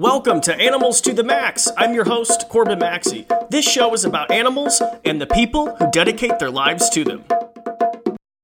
Welcome to Animals to the Max. I'm your host, Corbin Maxey. This show is about animals and the people who dedicate their lives to them.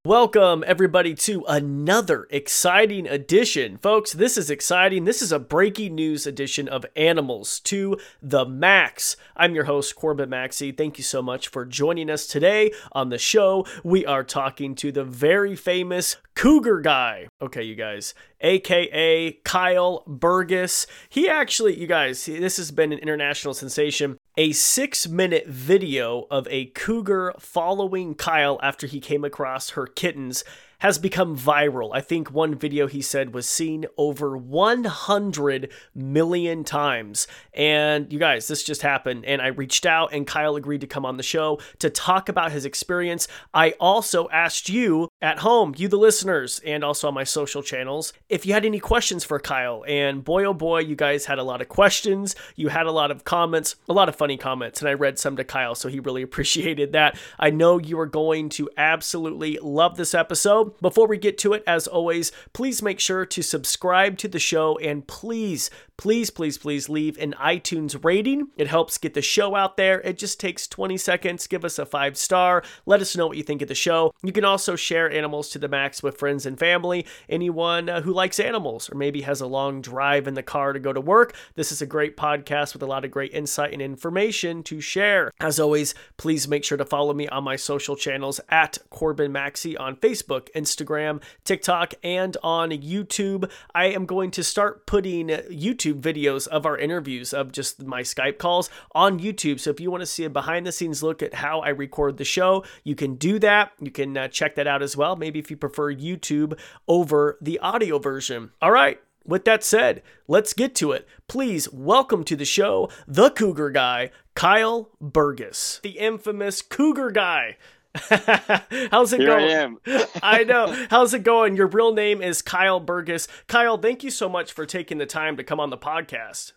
Welcome, everybody, to another exciting edition. Folks, this is exciting. This is a breaking news edition of Animals to the Max. I'm your host, Corbin Maxey. Thank you so much for joining us today on the show. We are talking to the very famous Cougar Guy. Okay, you guys, aka Kyle Burgess. He actually, you guys, this has been an international sensation. A six minute video of a cougar following Kyle after he came across her kittens has become viral. I think one video he said was seen over 100 million times. And you guys, this just happened. And I reached out, and Kyle agreed to come on the show to talk about his experience. I also asked you at home, you the listeners, and also on my social channels, if you had any questions for Kyle. And boy, oh boy, you guys had a lot of questions. You had a lot of comments, a lot of funny comments. And I read some to Kyle, so he really appreciated that. I know you are going to absolutely love this episode. Before we get to it, as always, please make sure to subscribe to the show and please, please, please, please leave an iTunes rating. It helps get the show out there. It just takes 20 seconds. Give us a five star. Let us know what you think of the show. You can also share Animals to the Max with friends and family, anyone uh, who likes animals or maybe has a long drive in the car to go to work. This is a great podcast with a lot of great insight and information to share. As always, please make sure to follow me on my social channels at Corbin Maxey on Facebook, Instagram, TikTok, and on YouTube. I am going to start putting YouTube videos of our interviews of just my Skype calls on YouTube. So if you want to see a behind the scenes look at how I record the show, you can do that. You can uh, check that out as well. Maybe if you prefer YouTube over the audio version. All right. With that said, let's get to it. Please welcome to the show the Cougar Guy, Kyle Burgess, the infamous Cougar Guy. How's it Here going? I am. I know. How's it going? Your real name is Kyle Burgess. Kyle, thank you so much for taking the time to come on the podcast.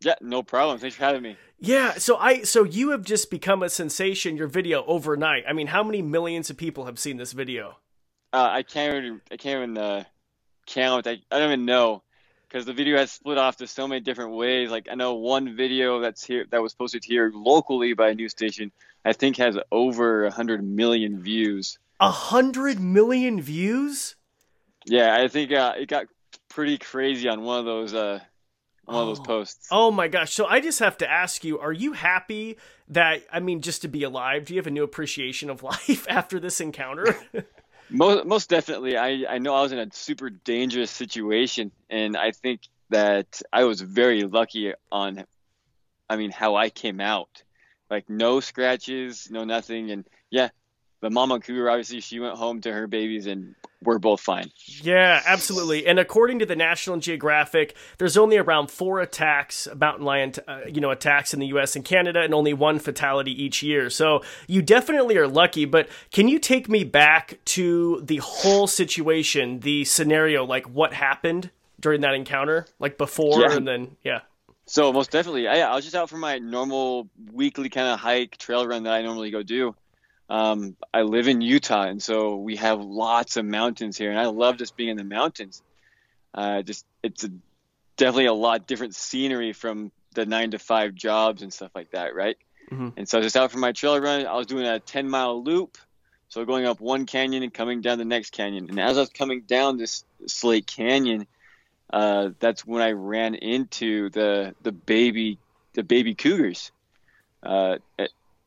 Yeah, no problem. Thanks for having me. Yeah, so I so you have just become a sensation your video overnight. I mean, how many millions of people have seen this video? Uh, I can't even I can't even uh, count. I, I don't even know because the video has split off to so many different ways. Like I know one video that's here that was posted here locally by a news station. I think has over a hundred million views. A hundred million views? Yeah, I think uh, it got pretty crazy on one of those uh, one of those Oh. posts. Oh my gosh. So I just have to ask you, are you happy that I mean just to be alive? Do you have a new appreciation of life after this encounter? Most most definitely. I I know I was in a super dangerous situation, and I think that I was very lucky on, I mean, how I came out. Like no scratches, no nothing, and yeah, the mama cougar obviously she went home to her babies, and we're both fine. Yeah, absolutely. And according to the National Geographic, there's only around four attacks, mountain lion, uh, you know, attacks in the U.S. and Canada, and only one fatality each year. So you definitely are lucky. But can you take me back to the whole situation, the scenario, like what happened during that encounter, like before Yeah. and then, yeah. So most definitely, I, I was just out for my normal weekly kind of hike trail run that I normally go do. Um, I live in Utah, and so we have lots of mountains here, and I love just being in the mountains. Uh, just it's a, definitely a lot different scenery from the nine to five jobs and stuff like that, right? Mhm. And so just out for my trail run, I was doing a ten mile loop, so going up one canyon and coming down the next canyon. And as I was coming down this Slate Canyon, uh, that's when I ran into the the baby the baby cougars. Uh,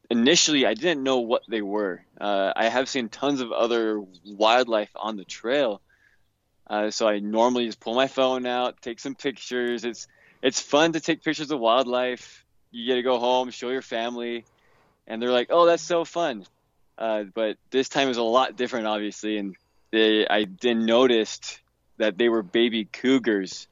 initially, I didn't know what they were. Uh, I have seen tons of other wildlife on the trail, uh, so I normally just pull my phone out, take some pictures. It's it's fun to take pictures of wildlife. You get to go home, show your family, and they're like, "Oh, that's so fun." Uh, but this time is a lot different, obviously, and they I then noticed that they were baby cougars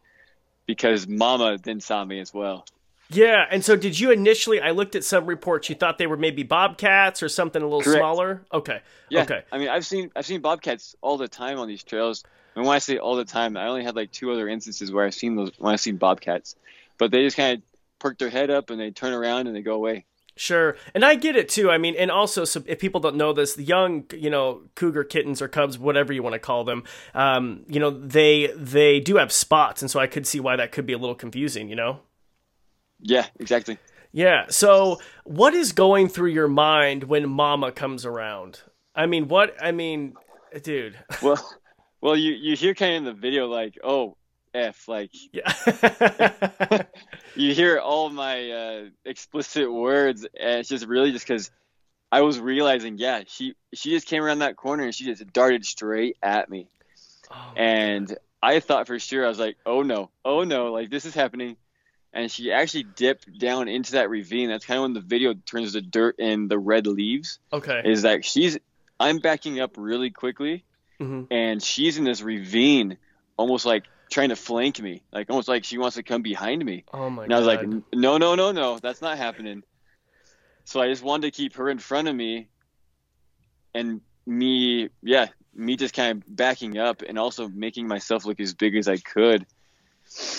because Mama then saw me as well. Yeah. And so did you initially, I looked at some reports, you thought they were maybe bobcats or something a little Correct. smaller? Okay. Yeah, Okay. I mean, I've seen I've seen bobcats all the time on these trails. And when I say all the time, I only had like two other instances where I've seen those when I've seen bobcats, but they just kind of perk their head up and they turn around and they go away. Sure, and I get it too. I mean, and also, so if people don't know this, the young, you know, cougar kittens or cubs, whatever you want to call them, um, you know, they they do have spots, and so I could see why that could be a little confusing. You know. Yeah, exactly. Yeah. So, what is going through your mind when Mama comes around? I mean, what? I mean, dude. Well, well, you you hear kind of in the video like, oh, f, like, Yeah. you hear all my uh, explicit words, and it's just really just because I was realizing, yeah, she she just came around that corner and she just darted straight at me, Oh, and I thought for sure I was like, oh no, oh no, like this is happening, and she actually dipped down into that ravine. That's kind of when the video turns to dirt and the red leaves. okay. Is that she's I'm backing up really quickly, hmm and she's in this ravine, almost like trying to flank me, like almost like she wants to come behind me. Oh my And I was like, god. "N- no, no, no, no, that's not happening. So I just wanted to keep her in front of me, and me, yeah, me just kind of backing up and also making myself look as big as I could.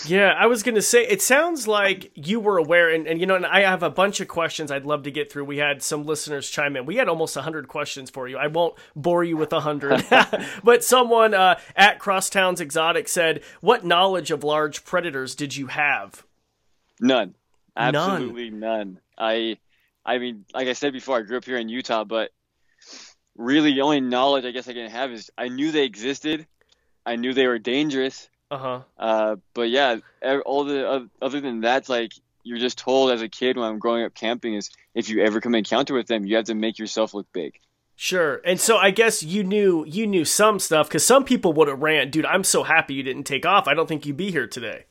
Yeah, I was gonna say it sounds like you were aware, and, and you know, and I have a bunch of questions I'd love to get through. We had some listeners chime in. We had almost hundred questions for you. I won't bore you with a hundred, but someone uh, at Crosstowns Exotic said, "What knowledge of large predators did you have?" None, None. absolutely none. I, I mean, like I said before, I grew up here in Utah, but really the only knowledge I guess I can have is I knew they existed, I knew they were dangerous. Uh huh. Uh, but yeah, all the other than that, like you're just told as a kid when I'm growing up camping is if you ever come encounter with them, you have to make yourself look big. Sure. And so I guess you knew you knew some stuff because some people would have ran. Dude, I'm so happy you didn't take off. I don't think you'd be here today.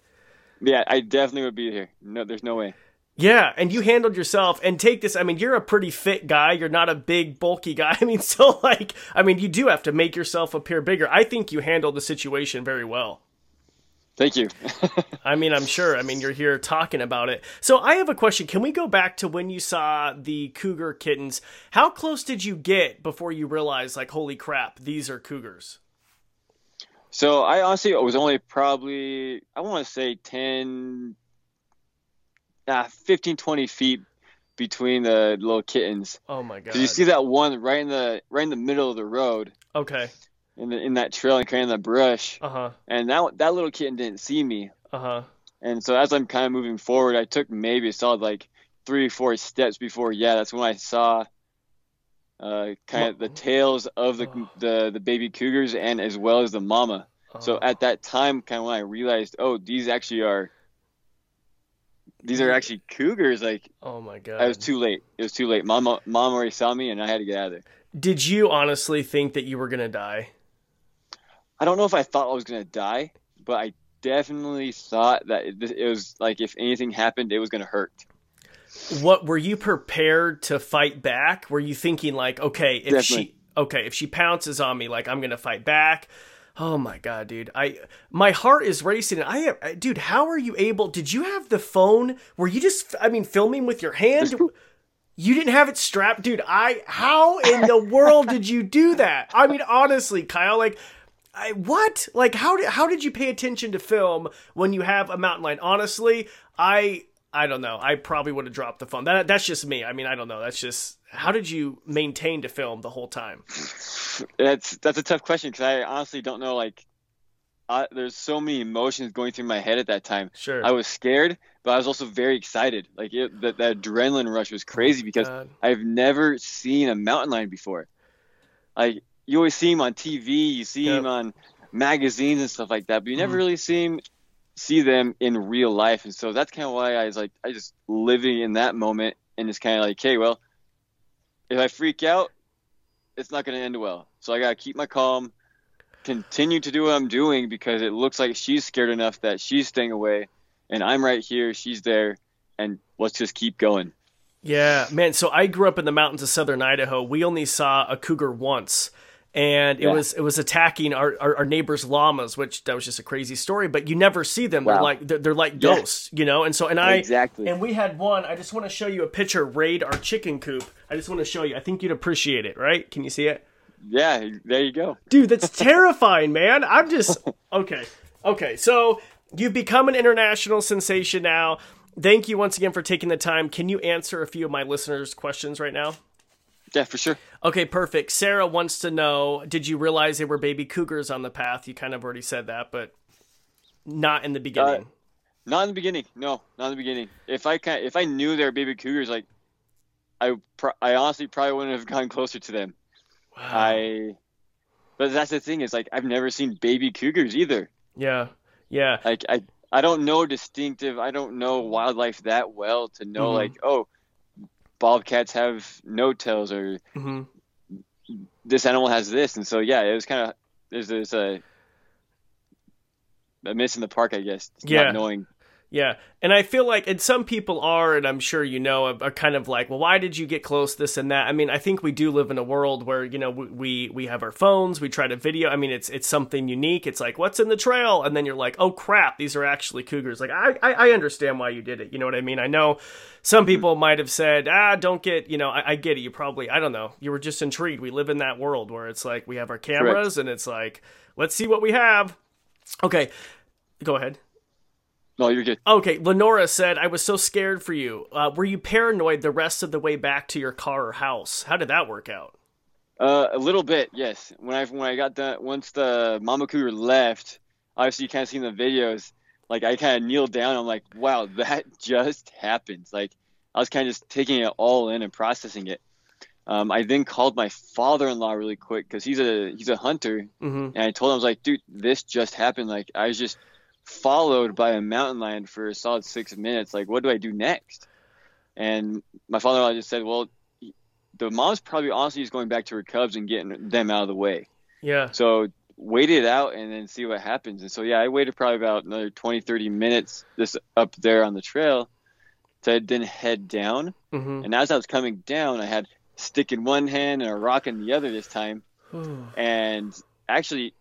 Yeah, I definitely would be here. No, there's no way. Yeah, and you handled yourself and take this. I mean, you're a pretty fit guy. You're not a big, bulky guy. I mean, so like, I mean, you do have to make yourself appear bigger. I think you handled the situation very well. Thank you. I mean, I'm sure. I mean, you're here talking about it. So I have a question. Can we go back to when you saw the cougar kittens? How close did you get before you realized, like, holy crap, these are cougars? so I honestly was only probably I want to say 10, ah, 15, 20 feet between the little kittens. Oh my god. Did you see that one right in the right in the middle of the road Okay. In the in that trail and kind of in the brush, Uh huh. and that that little kitten didn't see me. Uh huh. And so as I'm kind of moving forward, I took maybe a solid like three or four steps before, yeah, that's when I saw uh, kind of the tails of the, Oh. the the baby cougars and as well as the mama. So Oh. at that time, kind of when I realized, oh, these actually are these are actually cougars. Like Oh my god. I was too late. It was too late. Mama, mom already saw me, and I had to get out of there. Did you honestly think that you were gonna die? I don't know if I thought I was gonna die, but I definitely thought that it, it was like if anything happened, it was gonna hurt. What were you prepared to fight back? Were you thinking like, okay, if she okay, if she pounces on me, like I'm gonna fight back? Oh my god, dude! I my heart is racing. I I- dude, how are you able? Did you have the phone? Were you just, I mean, filming with your hand? You didn't have it strapped, dude. I how in the world did you do that? I mean, honestly, Kyle, like. I, what? Like, how did how did you pay attention to film when you have a mountain lion? Honestly, I I don't know. I probably would have dropped the phone. That that's just me. I mean, I don't know. That's just how did you maintain to film the whole time? That's that's a tough question because I honestly don't know. Like, I, there's so many emotions going through my head at that time. Sure. I was scared, but I was also very excited. Like it, the, the adrenaline rush was crazy because God. I've never seen a mountain lion before. Like you always see him on TV, you see Yep. him on magazines and stuff like that, but you never Mhm. really see him see them in real life. And so that's kind of why I was like, I just living in that moment and it's kind of like, hey, well, if I freak out, it's not going to end well. So I got to keep my calm, continue to do what I'm doing because it looks like she's scared enough that she's staying away, and I'm right here, she's there, and let's just keep going. Yeah, man. So I grew up in the mountains of southern Idaho. We only saw a cougar once, and it Yeah. was it was attacking our, our, our neighbors' llamas, which that was just a crazy story. But you never see them. They're like they're, they're like Yeah. ghosts, you know. And so and I Exactly. and we had one. I just want to show you a picture. Raid our chicken coop. I just want to show you. I think you'd appreciate it. Right? Can you see it? Yeah, there you go. Dude, that's terrifying, man. I'm just okay. Okay, so you've become an international sensation now. Thank you once again for taking the time. Can you answer a few of my listeners' questions right now? Yeah, for sure. Okay, perfect. Sarah wants to know Did you realize there were baby cougars on the path? You kind of already said that, but not in the beginning. Not in the beginning. No, not in the beginning. If I can, if I knew they were baby cougars, like I, I honestly probably wouldn't have gone closer to them. Wow. I, but that's the thing is like I've never seen baby cougars either. yeah, yeah, Like I, I don't know distinctive. I don't know wildlife that well to know Mhm. like oh, bobcats have no tails or hmm this animal has this, and so yeah, it was kind of there's there's a a miss in the park, I guess. Yeah. Not knowing. Yeah. And I feel like, and some people are, and I'm sure you know, are, are kind of like, well, why did you get close, this and that? I mean, I think we do live in a world where you know we we, have our phones, we try to video. I mean, it's it's something unique. It's like, what's in the trail, and then you're like, oh crap, these are actually cougars. Like, I I, I understand why you did it. You know what I mean? I know. Some people might have said, ah, don't get, you know, I, I get it. You probably, I don't know. You were just intrigued. We live in that world where it's like we have our cameras and it's like, let's see what we have. Okay, go ahead. No, you're good. Okay, Lenora said, I was so scared for you. Uh, were you paranoid the rest of the way back to your car or house? How did that work out? Uh, a little bit, yes. When I when I got done, once the mama cougar left, obviously you kind of seen the videos. Like I kind of kneeled down. I'm like, wow, that just happened. Like I was kind of just taking it all in and processing it. Um, I then called my father-in-law really quick because he's a he's a hunter, hmm and I told him I was like, dude, this just happened. Like I was just followed by a mountain lion for a solid six minutes. Like what do I do next? And my father-in-law just said, well, the mom's probably honestly just going back to her cubs and getting them out of the way. Yeah. So wait it out and then see what happens. And so yeah, I waited probably about another 20, 30 minutes just up there on the trail to then head down. hmm And as I was coming down, I had a stick in one hand and a rock in the other this time. And actually,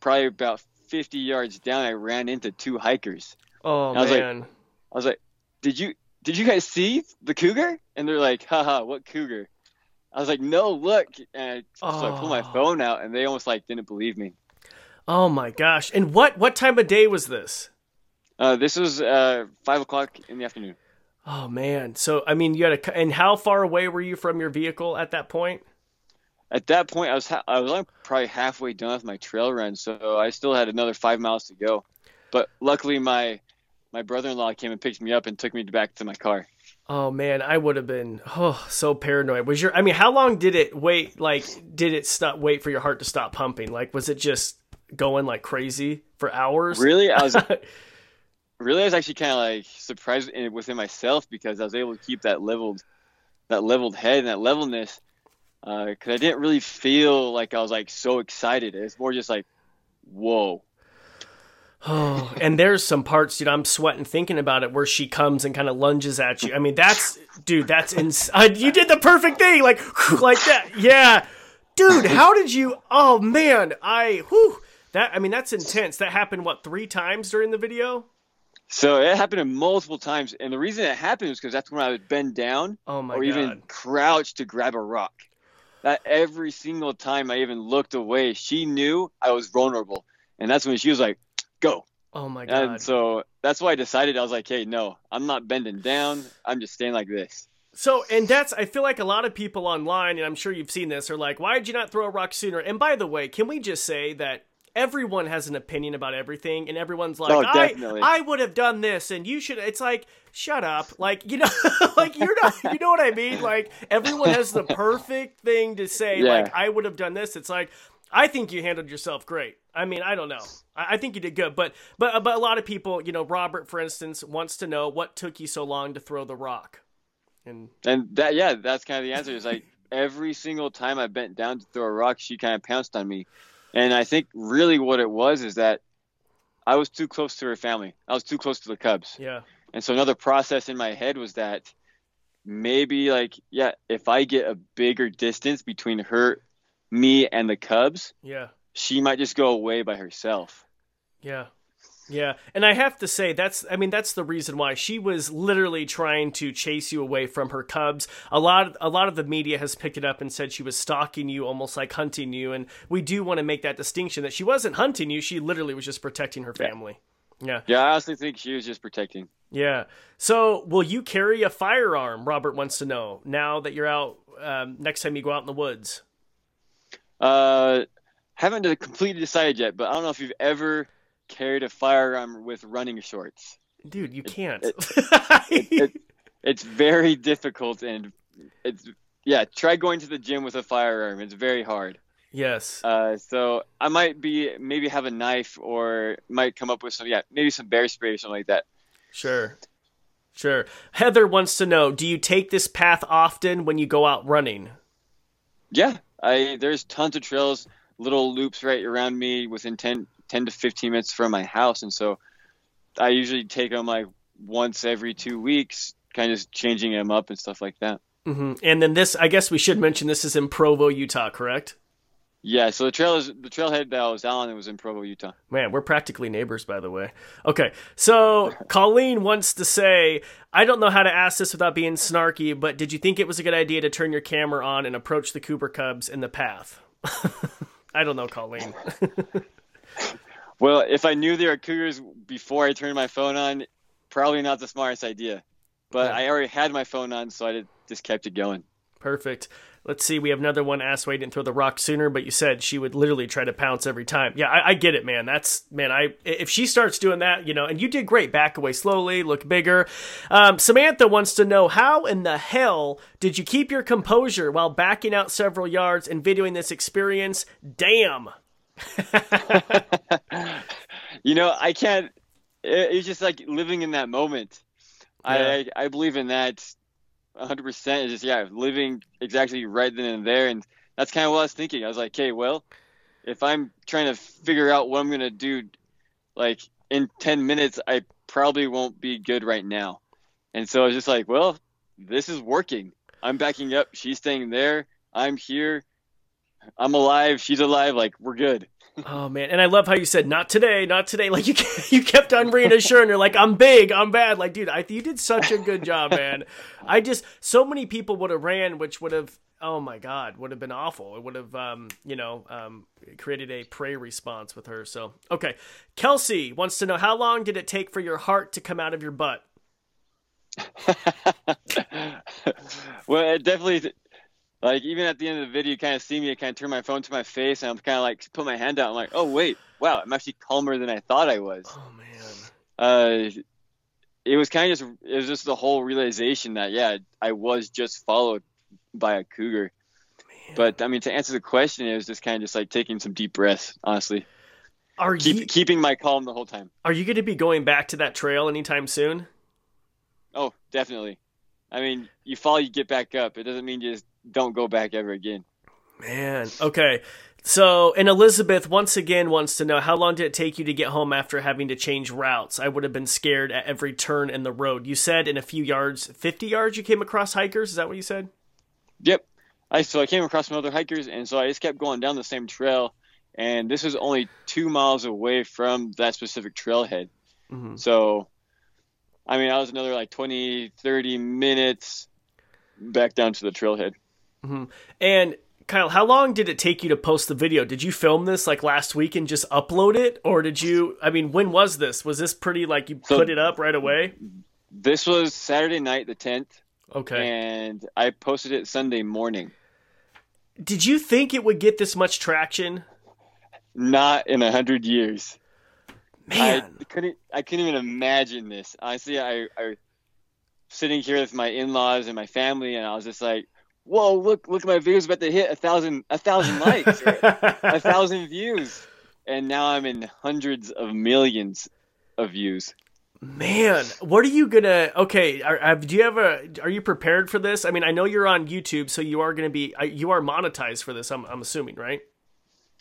probably about 50 yards down, I ran into two hikers. oh, I was like- man. I was like, "Did you did you guys see the cougar?" And they're like, "Haha, what cougar?" I was like, "No, look!" And I, so I pulled my Oh. phone out, and they almost like didn't believe me. oh, my gosh. And what, what time of day was this? Uh, this was uh, five o'clock in the afternoon. Oh, man. So, I mean, you had a, and how far away were you from your vehicle at that point? At that point, I was ha- I was only probably halfway done with my trail run, so I still had another five miles to go. But luckily, my my brother-in-law came and picked me up and took me back to my car. Oh man, I would have been oh so paranoid. Was your I mean, how long did it wait like did it stop wait for your heart to stop pumping? Like was it just going like crazy for hours? Really, I was really I was actually kind of like surprised within myself because I was able to keep that leveled that leveled head and that levelness because I didn't really feel like I was like so excited. It's more just like, whoa. Oh, and there's some parts, dude. I'm sweating thinking about it, where she comes and kind of lunges at you. I mean, that's, dude, that's ins- uh, You did the perfect thing, like, like that. Yeah, dude. How did you? Oh man, I, whew, that. I mean, that's intense. That happened what three times during the video? So it happened multiple times, and the reason it happened was because that's when I would bend down Oh my or god. even crouch to grab a rock. That every single time I even looked away, she knew I was vulnerable, and that's when she was like, "Go." oh my god. And so that's why I decided I was like, "Hey, no, I'm not bending down. I'm just staying like this." So, and that's, I feel like a lot of people online, and I'm sure you've seen this, are like, why did you not throw a rock sooner? And by the way, can we just say that everyone has an opinion about everything, and everyone's like, Oh, I. I would have done this, and you should, it's like, shut up. Like, you know, like, you're not, you know what I mean? Like, everyone has the perfect thing to say, Yeah. like, I would have done this. It's like, I think you handled yourself great. I mean, I don't know. I, I think you did good, but but but a lot of people, you know, Robert, for instance, wants to know what took you so long to throw the rock. And And that, yeah, that's kind of the answer. Is like every single time I bent down to throw a rock, she kind of pounced on me. And I think really what it was is that I was too close to her family. I was too close to the Cubs. yeah, And so another process in my head was that maybe like yeah, if I get a bigger distance between her, me, and the Cubs, yeah. she might just go away by herself. Yeah. Yeah. And I have to say that's I mean that's the reason why she was literally trying to chase you away from her cubs. A lot a lot of the media has picked it up and said she was stalking you almost like hunting you and we do want to make that distinction that she wasn't hunting you, she literally was just protecting her family. Yeah. Yeah, I honestly think she was just protecting. Yeah. So, will you carry a firearm? Robert wants to know now that you're out um, next time you go out in the woods. Uh, haven't completely decided yet, but I don't know if you've ever carried a firearm with running shorts. dude, you can't. It, it, it's very difficult, and it's yeah. Try going to the gym with a firearm. It's very hard. Yes. Uh, so I might be maybe have a knife or might come up with some yeah maybe some bear spray or something like that. Sure. Sure. Heather wants to know, do you take this path often when you go out running? Yeah, I there's tons of trails, little loops right around me within 10, 10 to 15 minutes from my house and so I usually take them like once every 2 weeks, kind of changing them up and stuff like that. Mm-hmm. And then this, I guess we should mention this is in Provo, Utah, correct? Yeah, so the trail is the trailhead that I was on. It was in Provo, Utah. Man, we're practically neighbors, by the way. Okay, so Colleen wants to say, I don't know how to ask this without being snarky, but did you think it was a good idea to turn your camera on and approach the Cooper Cubs in the path? I don't know, Colleen. well, if I knew there were cougars before I turned my phone on, probably not the smartest idea. But yeah. I already had my phone on, so I just kept it going. Perfect. Let's see. We have another one asked why you didn't throw the rock sooner, but you said she would literally try to pounce every time. Yeah, I, I, get it, man. That's man. I if she starts doing that, you know, and you did great. Back away slowly, look bigger. Um, Samantha wants to know how in the hell did you keep your composure while backing out several yards and videoing this experience? Damn. you know, I can't. It's just like living in that moment. Yeah. I I believe in that 100 percent. Just yeah living exactly right then and there. And that's kind of what I was thinking. I was like okay well if I'm trying to figure out what I'm gonna do like in 10 minutes I probably won't be good right now. And so I was just like well this is working. I'm backing up. She's staying there. I'm here. I'm alive. She's alive. Like we're good Oh man, and I love how you said not today, not today. Like you you kept on reassuring her, like I'm big, I'm bad. Like dude, I you did such a good job, man. I just so many people would have ran, which would have oh my god, would have been awful. It would have um you know um created a prey response with her. So okay, Kelsey wants to know how long did it take for your heart to come out of your butt? well, it definitely like even at the end of the video, you kind of see me, I kind of turn my phone to my face, and I'm kind of like put my hand out. I'm like, oh wait, wow, I'm actually calmer than I thought I was. Oh man. Uh, it was kind of just it was just the whole realization that yeah, I was just followed by a cougar. Man. But I mean, to answer the question, it was just kind of just like taking some deep breaths, honestly. Are Keep, you keeping my calm the whole time? Are you going to be going back to that trail anytime soon? Oh, definitely. I mean, you fall, you get back up. It doesn't mean you just don't go back ever again. Man, okay. So, and Elizabeth once again wants to know how long did it take you to get home after having to change routes? I would have been scared at every turn in the road. You said in a few yards, 50 yards, you came across hikers. Is that what you said? Yep. I so I came across some other hikers, and so I just kept going down the same trail. And this was only two miles away from that specific trailhead. Mm-hmm. So, I mean, I was another like 20, 30 minutes back down to the trailhead. Mm-hmm. And Kyle, how long did it take you to post the video? Did you film this like last week and just upload it, or did you? I mean, when was this? Was this pretty like you so, put it up right away? This was Saturday night, the tenth. Okay. And I posted it Sunday morning. Did you think it would get this much traction? Not in a hundred years. Man, I couldn't. I couldn't even imagine this. Honestly, I, I sitting here with my in-laws and my family, and I was just like, "Whoa, look, look! at My video's about to hit a thousand, a thousand likes, a thousand views, and now I'm in hundreds of millions of views." Man, what are you gonna? Okay, are, do you have a? Are you prepared for this? I mean, I know you're on YouTube, so you are gonna be. Uh, you are monetized for this. I'm, I'm assuming, right?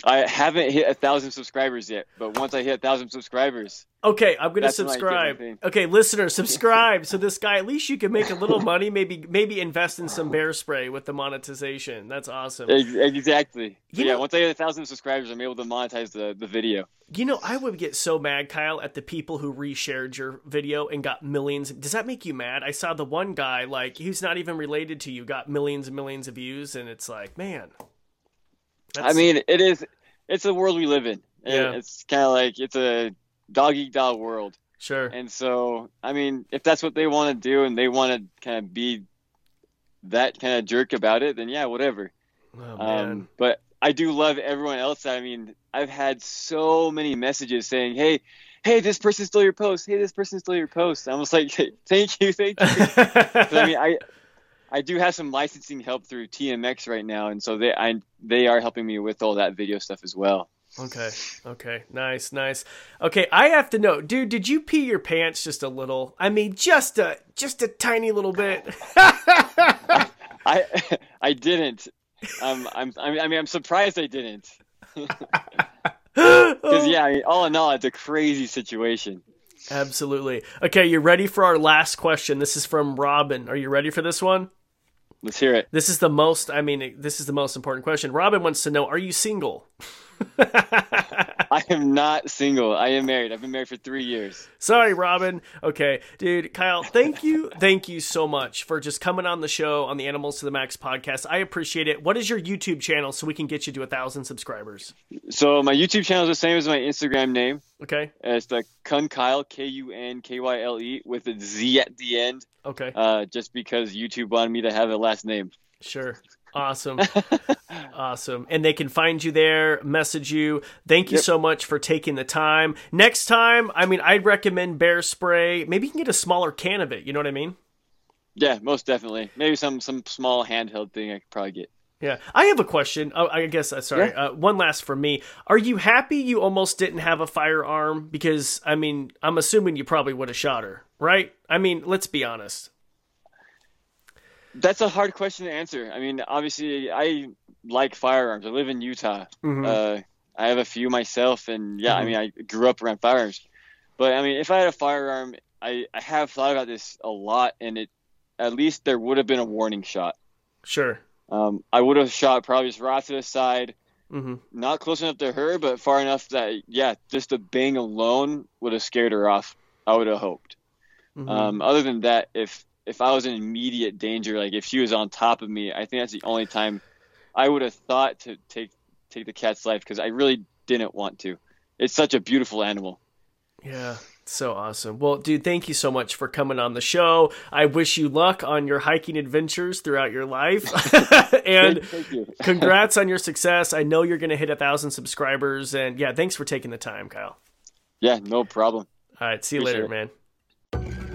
I haven't hit a thousand subscribers yet, but once I hit a thousand subscribers, okay, I'm gonna subscribe. Okay, listener, subscribe so this guy at least you can make a little money. Maybe maybe invest in some bear spray with the monetization. That's awesome. Exactly. yeah, know, once I get a thousand subscribers, I'm able to monetize the the video. You know, I would get so mad, Kyle, at the people who reshared your video and got millions. Does that make you mad? I saw the one guy like he's not even related to you got millions and millions of views, and it's like, man. That's... I mean, it is. It's the world we live in. Yeah. It's kind of like it's a dog eat dog world. Sure. And so, I mean, if that's what they want to do and they want to kind of be that kind of jerk about it, then yeah, whatever. Oh, um, but I do love everyone else. I mean, I've had so many messages saying, "Hey, "Hey, this person stole your post. Hey, this person stole your post." I was like, "Thank you, thank you." I mean, I I do have some licensing help through TMX right now, and so they I they are helping me with all that video stuff as well. Okay. Okay. Nice. Nice. Okay. I have to know, dude. Did you pee your pants just a little? I mean, just a just a tiny little bit. I I didn't. Um, I'm I mean I'm surprised I didn't. Because yeah, I mean, all in all, it's a crazy situation. Absolutely. Okay, you ready for our last question? This is from Robin. Are you ready for this one? Let's hear it. This is the most. I mean, this is the most important question. Robin wants to know: Are you single? I am not single. I am married. I've been married for three years. Sorry, Robin. Okay, dude, Kyle, thank you, thank you so much for just coming on the show on the Animals to the Max podcast. I appreciate it. What is your YouTube channel so we can get you to a thousand subscribers? So my YouTube channel is the same as my Instagram name. Okay. It's the Kun Kyle K U N K Y L E with a Z at the end. Okay. Uh, just because YouTube wanted me to have a last name. Sure. Awesome. awesome. And they can find you there, message you. Thank you yep. so much for taking the time. Next time, I mean, I'd recommend bear spray. Maybe you can get a smaller can of it. You know what I mean? Yeah, most definitely. Maybe some some small handheld thing I could probably get. Yeah, I have a question. Oh, I guess uh, sorry. Yeah. Uh, one last for me. Are you happy you almost didn't have a firearm? Because I mean, I'm assuming you probably would have shot her, right? I mean, let's be honest. That's a hard question to answer. I mean, obviously, I like firearms. I live in Utah. Mm-hmm. Uh, I have a few myself, and yeah, mm-hmm. I mean, I grew up around firearms. But I mean, if I had a firearm, I, I have thought about this a lot, and it at least there would have been a warning shot. Sure. Um, I would have shot probably just right to the side, mm-hmm. not close enough to her, but far enough that yeah, just a bang alone would have scared her off. I would have hoped. Mm-hmm. Um, other than that, if if I was in immediate danger, like if she was on top of me, I think that's the only time I would have thought to take take the cat's life because I really didn't want to. It's such a beautiful animal. Yeah, so awesome. Well, dude, thank you so much for coming on the show. I wish you luck on your hiking adventures throughout your life. and congrats on your success. I know you're going to hit a thousand subscribers. And yeah, thanks for taking the time, Kyle. Yeah, no problem. All right. See you Appreciate later, it. man.